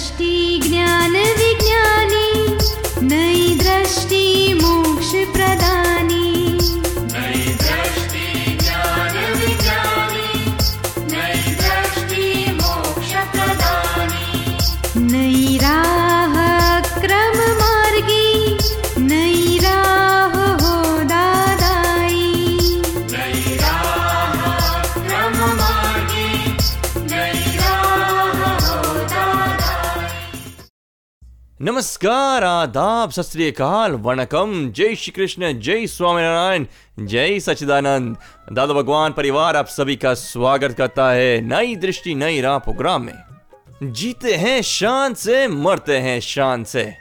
दृष्टि ज्ञान नमस्कार, आदाब, सत वणकम। जय श्री कृष्ण, जय स्वामीनारायण, जय सचिदानंद दादा भगवान, परिवार आप सभी का स्वागत करता है नई दृष्टि, नई राह प्रोग्राम में। जीते हैं, शान से, मरते हैं, शान से।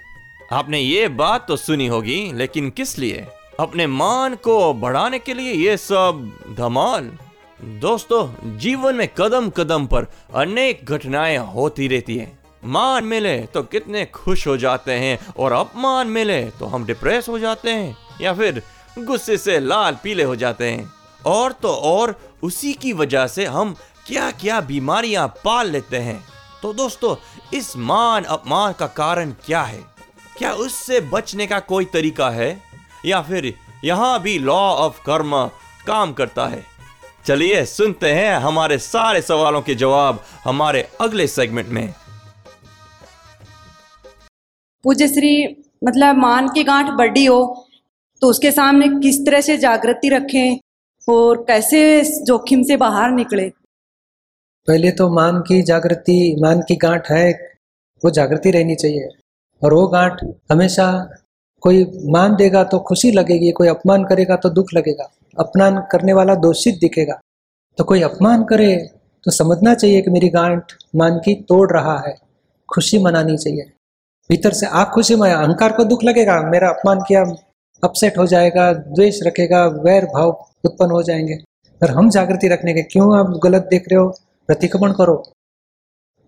आपने ये बात तो सुनी होगी, लेकिन किस लिए? अपने मान को बढ़ाने के लिए ये सब धमाल। दोस्तों, जीवन में कदम कदम पर अनेक घटनाएँ होती रहती हैं। मान मिले तो कितने खुश हो जाते हैं और अपमान मिले तो हम डिप्रेस हो जाते हैं या फिर गुस्से से लाल पीले हो जाते हैं। और तो और उसी की वजह से हम क्या क्या बीमारियाँ पाल लेते हैं। तो दोस्तों, इस मान अपमान का कारण क्या है? क्या उससे बचने का कोई तरीका है? या फिर यहाँ भी लॉ ऑफ़ कर्म काम करता है? चलिए सुनते हैं हमारे सारे सवालों के जवाब हमारे अगले सेगमेंट में। पूज्य श्री मतलब मान की गांठ बड़ी हो तो उसके सामने किस तरह से जागृति रखें और कैसे जोखिम से बाहर निकले? पहले तो मान की जागृति, मान की गांठ है, वो जागृति रहनी चाहिए। और वो गांठ हमेशा कोई मान देगा तो खुशी लगेगी, कोई अपमान करेगा तो दुख लगेगा। अपमान करने वाला दोषित दिखेगा। तो कोई अपमान करे तो समझना चाहिए कि मेरी गांठ मान की तोड़ रहा है। खुशी मनानी चाहिए। भीतर से आप खुशी में अहंकार को दुख लगेगा, मेरा अपमान किया अपसेट हो जाएगा, द्वेष रखेगा, वैर भाव उत्पन्न हो जाएँगे। पर हम जागृति रखने के, क्यों आप गलत देख रहे हो? प्रतिक्रमण करो।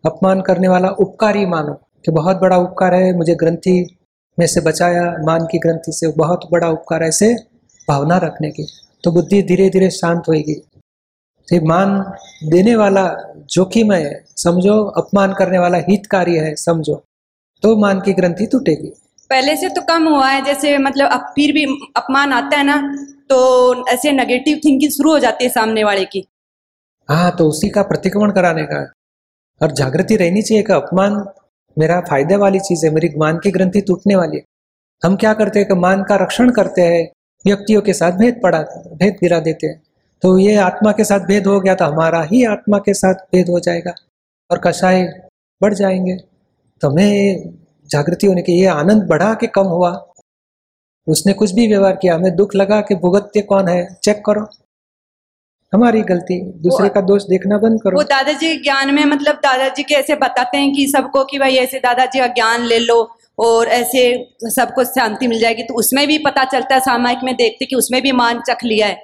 अपमान करने वाला उपकारी मानो कि बहुत बड़ा उपकार है, मुझे ग्रंथि में से बचाया, मान की ग्रंथि से बहुत बड़ा उपकार है, ऐसे भावना रखने की। तो बुद्धि धीरे धीरे शांत होगी तो मान देने वाला जोखिम है, समझो, अपमान करने वाला हितकारी है, समझो। तो मान की ग्रंथि टूटेगी। पहले से तो कम हुआ है जैसे मतलब अब फिर भी अपमान आता है ना तो ऐसे नेगेटिव थिंकिंग शुरू हो जाती है सामने वाले की। हाँ तो उसी का प्रतिक्रमण कराने का और जागृति रहनी चाहिए कि अपमान मेरा फ़ायदे वाली चीज़ है मेरी मान की ग्रंथि टूटने वाली है। हम क्या करते हैं कि मान का रक्षण करते हैं व्यक्तियों के साथ भेद पड़ा भेद गिरा देते हैं। तो ये आत्मा के साथ भेद हो गया तो हमारा ही आत्मा के साथ भेद हो जाएगा और कषाय बढ़ जाएँगे। तो हमें जागृति होने के ये आनंद बढ़ा के कम हुआ। उसने कुछ भी व्यवहार किया हमें दुख लगा कि भुगतते कौन है? चेक करो। हमारी गलती दूसरे का दोष देखना बंद करो। वो दादाजी ज्ञान में मतलब दादाजी के ऐसे बताते हैं कि सबको कि भाई ऐसे दादाजी का ज्ञान ले लो और ऐसे सबको शांति मिल जाएगी। तो उसमें भी पता चलता है सामायिक में देखते कि उसमें भी मान चख लिया है।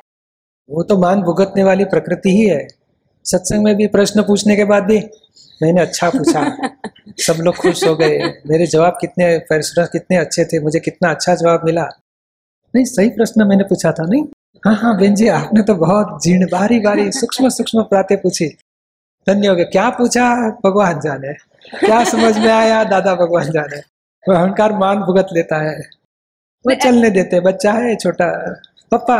वो तो मान भुगतने वाली प्रकृति ही है। सत्संग में भी प्रश्न पूछने के बाद भी मैंने अच्छा पूछा। सब लोग खुश हो गए। मेरे जवाब कितने कितने अच्छे थे? मुझे कितना अच्छा जवाब मिला। नहीं सही प्रश्न मैंने पूछा था नहीं? हाँ हाँ बेन जी आपने तो बहुत जीर्ण बारी बारी सूक्ष्म सूक्ष्म बातें पूछी। धन्य हो गया क्या पूछा? भगवान जाने। क्या समझ में आया? दादा भगवान जाने। वो अहंकार मान भुगत लेता है। वो चलने देते बच्चा है छोटा। पापा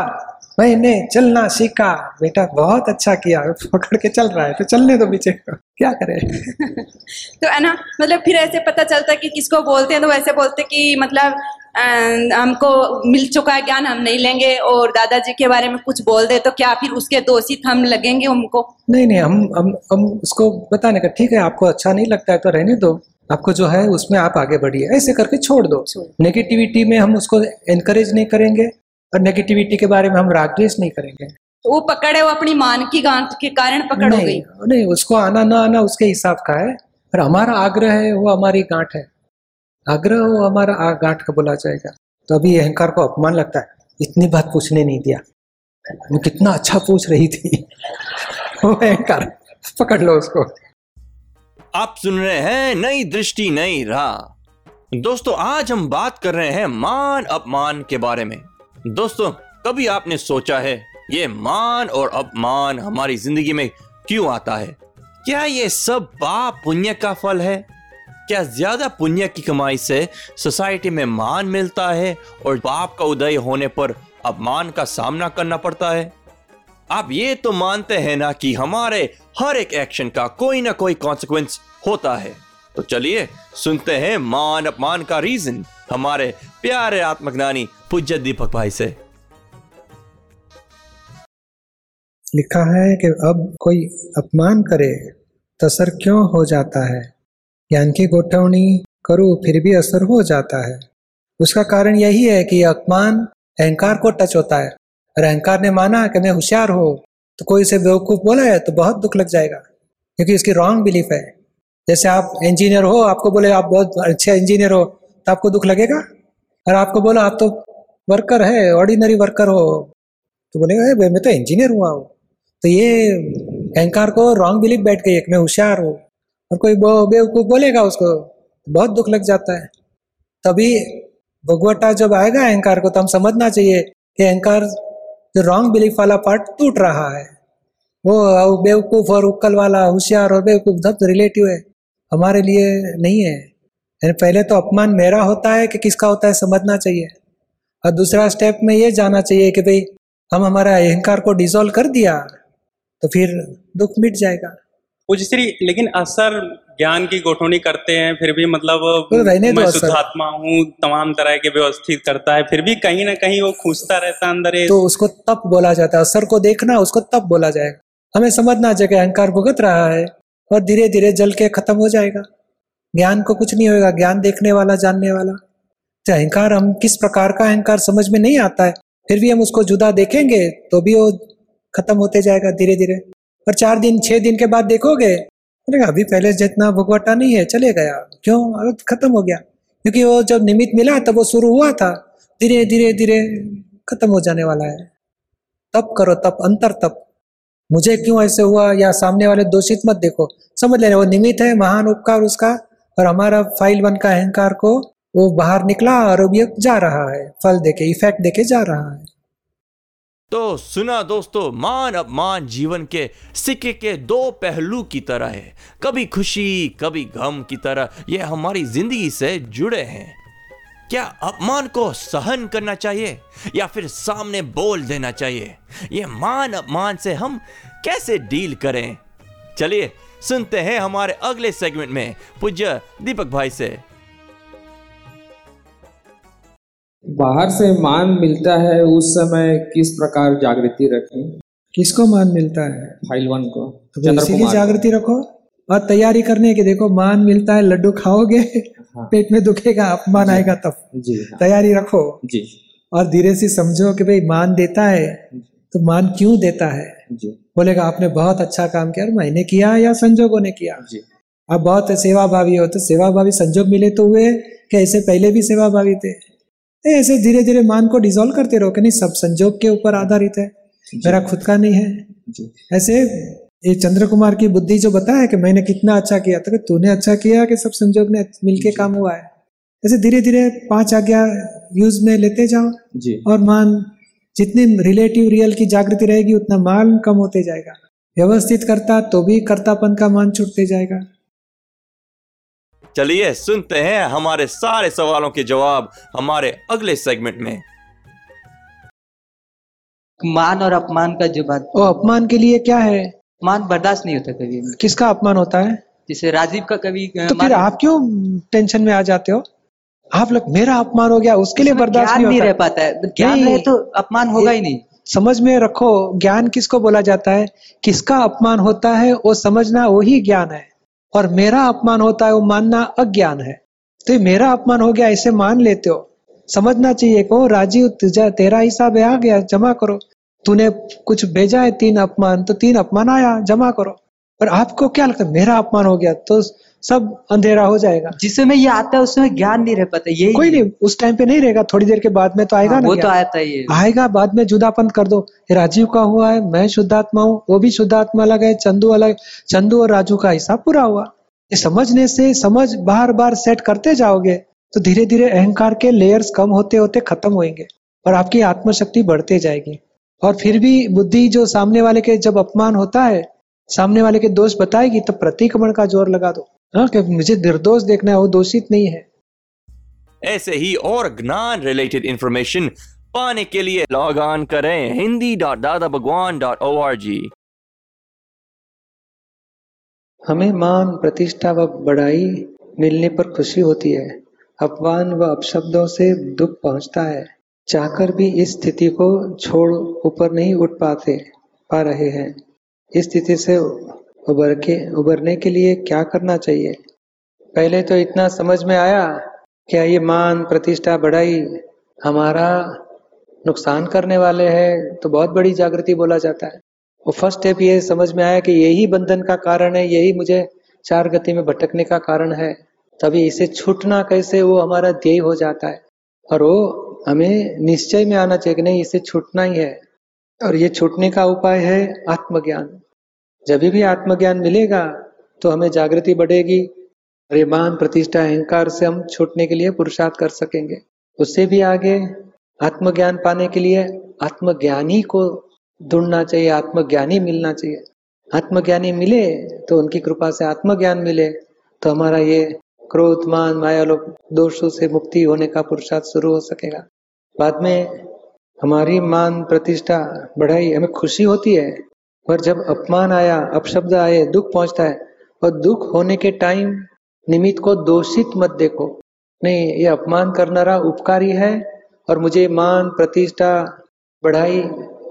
मैंने चलना सीखा। बेटा बहुत अच्छा किया पकड़ के चल रहा है तो चलने दो पीछे। क्या करे? तो है ना मतलब फिर ऐसे पता चलता कि किसको बोलते हैं तो वैसे बोलते कि मतलब अ, हमको मिल चुका है ज्ञान हम नहीं लेंगे और दादाजी के बारे में कुछ बोल दे तो क्या फिर उसके दोषी हम लगेंगे उनको नहीं नहीं हम हम हम उसको बताने का ठीक है आपको अच्छा नहीं लगता है तो रहने दो। आपको जो है उसमें आप आगे बढ़िए। ऐसे करके छोड़ दो। नेगेटिविटी में हम उसको एनकरेज नहीं करेंगे। और नेगेटिविटी के बारे में हम रागद्वेष नहीं करेंगे। तो वो पकड़े वो अपनी मान की गांठ के कारण पकड़ हो गई। नहीं नहीं उसको आना ना आना उसके हिसाब का है और हमारा आग्रह है वो हमारी गांठ है। आग्रह वो हमारा गांठ का बोला जाएगा। तो अभी अहंकार को अपमान लगता है। इतनी बात पूछने नहीं दिया। वो कितना अच्छा पूछ रही थी। वो अहंकार पकड़ लो उसको। आप सुन रहे हैं नई दृष्टि नई राह। दोस्तों आज हम बात कर रहे हैं मान अपमान के बारे में। दोस्तों, कभी आपने सोचा है, ये मान और अपमान हमारी ज़िंदगी में क्यों आता है? क्या ये सब पाप पुण्य का फल है? क्या ज़्यादा पुण्य की कमाई से सोसाइटी में मान मिलता है और पाप का उदय होने पर अपमान का सामना करना पड़ता है? आप ये तो मानते हैं ना कि हमारे हर एक एक्शन का कोई ना कोई कॉन्सिक्वेंस होता है। तो चलिए, सुनते हैं मान अपमान का रीजन हमारे प्यारे आत्मज्ञानी पूज्य दीपक भाई से। लिखा है कि अब कोई अपमान करे तो असर क्यों हो जाता है? ज्ञान की गोठवनी करूँ, फिर भी असर हो जाता है। उसका कारण यही है कि अपमान अहंकार को टच होता है। और अहंकार ने माना कि मैं होशियार हो तो कोई उसे बेवकूफ़ बोला है तो बहुत दुख लग जाएगा, क्योंकि उसकी रॉन्ग बिलीफ है। जैसे आप इंजीनियर हो, आपको बोले, आप बहुत अच्छे इंजीनियर हो तो आपको दुख लगेगा? और आपको बोला आप तो वर्कर है ऑर्डिनरी वर्कर हो तो बोलेगा "ए, मैं तो इंजीनियर हुआ हूँ। तो ये अहंकार को रॉन्ग बिलीफ बैठ गई है कि मैं होशियार हूँ। और कोई बेवकूफ़ बोलेगा उसको तो बहुत दुख लग जाता है। तभी भगवटा जब आएगा अहंकार को तो हम समझना चाहिए कि अहंकार जो रॉन्ग बिलीफ वाला पार्ट टूट रहा है। वो बेवकूफ़ और उक्कल वाला होशियार और बेवकूफ़ सब रिलेटिव है हमारे लिए नहीं है। यानी पहले तो अपमान मेरा होता है कि किसका होता है समझना चाहिए। और दूसरा स्टेप में ये जाना चाहिए कि भाई हम हमारा अहंकार को डिजोल्व कर दिया तो फिर दुख मिट जाएगा। श्री लेकिन असर ज्ञान की गोठवनी करते हैं फिर भी मतलब तो रहने मैं। शुद्धात्मा हूँ तमाम तरह के व्यवस्थित करता है फिर भी कहीं ना कहीं वो खूंजता रहता है अंदर तो उसको तप बोला जाता है असर को देखना उसको तप बोला जाएगा। हमें समझना चाहिए अहंकार भुगत रहा है और धीरे धीरे जल के खत्म हो जाएगा। ज्ञान को कुछ नहीं होगा ज्ञान देखने वाला, जानने वाला। तो अहंकार हम किस प्रकार का अहंकार समझ में नहीं आता है? फिर भी हम उसको जुदा देखेंगे तो भी वो खत्म होते जाएगा धीरे धीरे और चार दिन, छह दिन के बाद देखोगे, बोलेगा, अभी पहले जितना भुगवटा नहीं है, चले गया। क्यों? अब खत्म हो गया। क्योंकि वो जब निमित्त मिला, तब वो शुरू हुआ था। धीरे धीरे धीरे खत्म हो जाने वाला है। तप करो, तप, अंतर तप। मुझे क्यों ऐसे हुआ या सामने वाले दोषित मत देखो। समझ लेना, वो निमित्त है, महान उपकार उसका और हमारा फ़ाइल वन का अहंकार को वो बाहर निकला और अब ये जा रहा है। फल देके इफ़ेक्ट देके जा रहा है। तो सुना दोस्तों, मान अपमान जीवन के सिक्के के दो पहलू की तरह है। कभी खुशी, कभी गम की तरह। ये हमारी ज़िंदगी से जुड़े हैं। क्या अपमान को सहन करना चाहिए या फिर सामने बोल देना चाहिए? ये मान अपमान से हम कैसे डील करें? चलिए सुनते हैं हमारे अगले सेगमेंट में। पूज्य दीपक भाई से। बाहर से मान मिलता है उस समय किस प्रकार जागृति रखें? किसको मान मिलता है? फ़ाइल वन को तो इसीलिए जागृति रखो। और तैयारी करने की देखो मान मिलता है लड्डू खाओगे हाँ। पेट में दुखेगा अपमान आएगा तब। जी हाँ, तैयारी रखो। जी। और धीरे से समझो कि भाई मान देता है तो मान क्यों देता है? जी। बोलेगा आपने बहुत अच्छा काम किया और मैंने किया या संजोगों ने किया? जी। आप बहुत सेवा भावी हो तो सेवा भावी संजोग मिले तो हुए कि ऐसे पहले भी सेवा भावी थे ऐसे धीरे धीरे मान को डिसॉल्व करते रहो कि नहीं सब संजोग के ऊपर आधारित है। मेरा खुद का नहीं है। ऐसे ये चंद्र कुमार की बुद्धि जो बताया कि मैंने कितना अच्छा किया तो तूने अच्छा किया कि सब संजोग ने मिलके काम हुआ है। ऐसे धीरे धीरे पाँच आज्ञा यूज़ में लेते जाओ जी। और मान जितनी रिलेटिव रियल की जागृति रहेगी उतना मान कम होते जाएगा। व्यवस्थित करता तो भी कर्तापन का मान छूटते जाएगा। चलिए सुनते हैं हमारे सारे सवालों के जवाब हमारे अगले सेगमेंट में। मान और अपमान का जो बात वो अपमान के लिए क्या है? मान बर्दाश्त नहीं होता कभी किसका अपमान होता है? जैसे राजीव का कभी तो फिर आप क्यों टेंशन में आ जाते हो? आप लोग मेरा अपमान हो गया उसके लिए बर्दाश्त नहीं नहीं रह पाता है। ज्ञान नहीं। रहे तो अपमान होगा ही नहीं। समझ में रखो ज्ञान किसको बोला जाता है? किसका अपमान होता है वो समझना वही ज्ञान है। और मेरा अपमान होता है वो मानना अज्ञान है। तो ये मेरा अपमान हो गया ऐसे मान लेते हो। समझना चाहिए को राजीव तुझा तेरा हिसाब है आ गया जमा करो। तूने कुछ भेजा है तीन अपमान तो तीन अपमान आया जमा करो। और आपको क्या लगता है मेरा अपमान हो गया तो सब अंधेरा हो जाएगा। जिस समय ये आता है उस समय ज्ञान नहीं रह पाता यही कोई नहीं उस टाइम पे नहीं रहेगा थोड़ी देर के बाद में तो आएगा हाँ, ना वो तो आता ही आएगा बाद में जुदापन कर दो। राजीव का हुआ है मैं शुद्धात्मा हूँ वो भी शुद्धात्मा अलग है चंदू अलग चंदू और राजू का हिसाब पूरा हुआ। ये समझने से समझ बार बार सेट करते जाओगे तो धीरे धीरे अहंकार के लेयर्स कम होते होते खत्म होंगे और आपकी आत्मशक्ति बढ़ते जाएगी। और फिर भी बुद्धि जो सामने वाले के जब अपमान होता है सामने वाले के दोष बताएगी तो प्रतिक्रमण का ज़ोर लगा दो। हाँ कि मुझे निर्दोष देखना है वो दोषित नहीं है। ऐसे ही और ज्ञान रिलेटेड इंफॉर्मेशन पाने के लिए लॉग ऑन करें Hindi dot Dada Bhagwan dot O R G हमें मान प्रतिष्ठा व बड़ाई मिलने पर खुशी होती है। अपमान व अपशब्दों से दुख पहुँचता है। चाहकर भी इस स्थिति को छोड़ ऊपर नहीं उठ पाते पा रहे हैं। इस स्थिति से उबर के उबरने के लिए क्या करना चाहिए? पहले तो इतना समझ में आया क्या ये मान, प्रतिष्ठा बढ़ाई, हमारा नुकसान करने वाले हैं तो बहुत बड़ी जागृति बोला जाता है। वो फ़र्स्ट स्टेप ये समझ में आया कि यही बंधन का कारण है, यही मुझे चार गति में भटकने का कारण है। तभी इसे छूटना कैसे, वो हमारा ध्येय हो जाता है। और वो हमें निश्चय में आना चाहिए कि नहीं, इसे छूटना ही है। और ये छूटने का उपाय है आत्मज्ञान। जब भी आत्मज्ञान मिलेगा तो हमें जागृति बढ़ेगी और ये मान प्रतिष्ठा अहंकार से हम छूटने के लिए पुरुषार्थ कर सकेंगे। उससे भी आगे आत्मज्ञान पाने के लिए आत्मज्ञानी को ढूंढना चाहिए, आत्मज्ञानी मिलना चाहिए। आत्मज्ञानी मिले तो उनकी कृपा से आत्मज्ञान मिले तो हमारा ये क्रोध, मान, माया लोग दोषों से मुक्ति होने का पुरुषार्थ शुरू हो सकेगा। बाद में हमारी मान प्रतिष्ठा बढ़ाई, हमें खुशी होती है। पर जब अपमान आया, अपशब्द आए, दुख पहुँचता है, और दुख होने के टाइम निमित्त को दोषित मत देखो। नहीं, ये अपमान करनारा उपकारी है, और मुझे मान, प्रतिष्ठा, बढ़ाई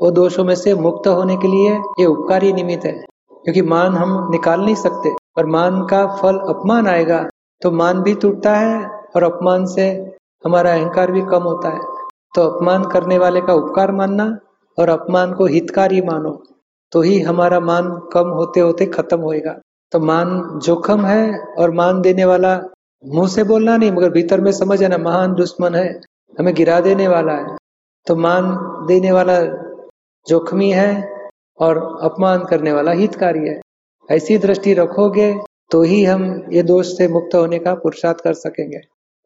और दोषों में से मुक्त होने के लिए ये उपकारी निमित्त है। क्योंकि मान हम निकाल नहीं सकते और मान का फल अपमान आएगा तो मान भी टूटता है, और अपमान से हमारा अहंकार भी कम होता है। तो अपमान करने वाले का उपकार मानना, और अपमान को हितकारी मानो। तो ही हमारा मान कम होते होते खत्म होएगा। तो मान जोखम है और मान देने वाला मुँह से बोलना नहीं, मगर भीतर में समझ है ना, महान दुश्मन है, हमें गिरा देने वाला है। तो मान देने वाला जोखमी है और अपमान करने वाला हितकारी है। ऐसी दृष्टि रखोगे तो ही हम ये दोष से मुक्त होने का पुरुषार्थ कर सकेंगे।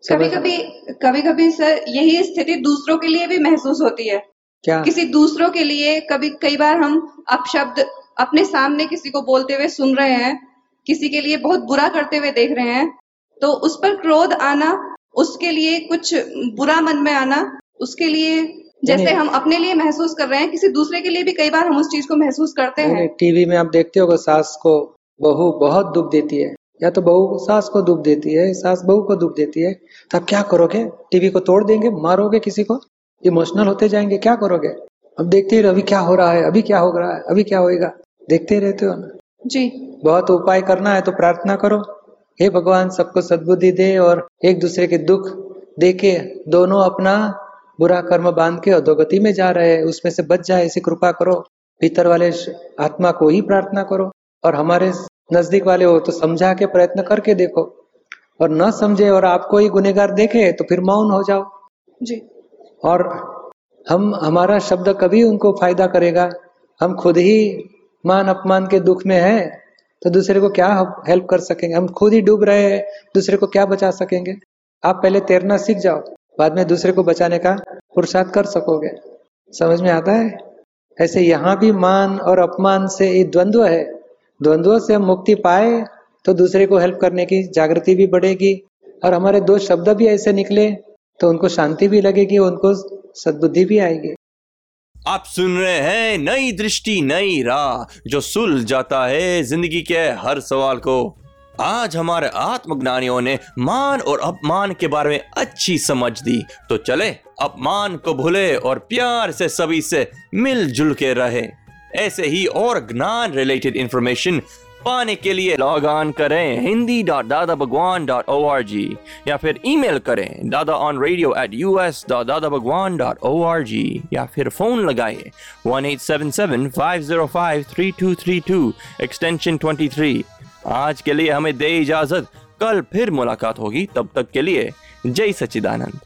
कभी कभी कभी कभी सर, यही स्थिति दूसरों के लिए भी महसूस होती है। क्या? किसी दूसरों के लिए कभी कई बार हम अपशब्द अपने सामने किसी को बोलते हुए सुन रहे हैं किसी के लिए बहुत बुरा करते हुए देख रहे हैं तो उस पर क्रोध आना उसके लिए कुछ बुरा मन में आना उसके लिए जैसे हम अपने लिए महसूस कर रहे हैं किसी दूसरे के लिए भी कई बार हम उस चीज़ को महसूस करते हैं। टीवी में आप देखते हो सास को बहू बहुत दुख देती है या तो बहू सास को दुख देती है सास बहू को दुख देती है तो आप क्या करोगे? टीवी को तोड़ देंगे मारोगे किसी को? इमोशनल होते जाएँगे क्या करोगे? अब देखते ही अभी क्या हो रहा है अभी क्या हो रहा है अभी क्या होएगा। देखते ही रहते हो ना? जी। बहुत उपाय करना है तो प्रार्थना करो। हे भगवान सबको सद्बुद्धि दे और एक दूसरे के दुख दे के दोनों अपना बुरा कर्म बाँध के अधोगति में जा रहे हैं उसमें से बच जाए ऐसी कृपा करो। भीतर वाले आत्मा को ही प्रार्थना करो और हमारे नज़दीक वाले हो तो समझा के प्रयत्न करके देखो। और न समझे और आपको ही गुनेगार देखे तो फिर मौन हो जाओ। जी। और हम, हमारा शब्द कभी उनको फ़ायदा करेगा। हम खुद ही मान अपमान के दुख में हैं तो दूसरे को क्या हेल्प कर सकेंगे? हम खुद ही डूब रहे हैं, दूसरे को क्या बचा सकेंगे? आप पहले तैरना सीख जाओ, बाद में दूसरे को बचाने का पुरुषार्थ कर सकोगे। समझ में आता है? ऐसे यहाँ भी मान और अपमान से ये द्वंद्व है। द्वंद्व से हम मुक्ति पाए तो दूसरे को हेल्प करने की जागृति भी बढ़ेगी। और हमारे दो शब्द भी ऐसे निकले तो उनको शांति भी लगेगी, उनको सद्बुद्धि भी आएगी। आप सुन रहे हैं नई दृष्टि, नई राह, जो सुल जाता है ज़िंदगी के हर सवाल को। आज हमारे आत्मज्ञानियों ने मान और अपमान के बारे में अच्छी समझ दी। तो चले, अपमान को भूले और प्यार से सभी से मिलजुल के रहे। ऐसे ही और ज्ञान रिलेटेड इंफॉर्मेशन पाने के लिए लॉग ऑन करें Hindi dot Dada Bhagwan dot O R G या फिर ईमेल करें Dada on radio at U S dot Dada Bhagwan dot O R G या फिर फ़ोन लगाए one eight seven seven five zero five three two three two extension twenty three आज के लिए हमें दे इजाज़त। कल फिर मुलाकात होगी। तब तक के लिए जय सच्चिदानंद।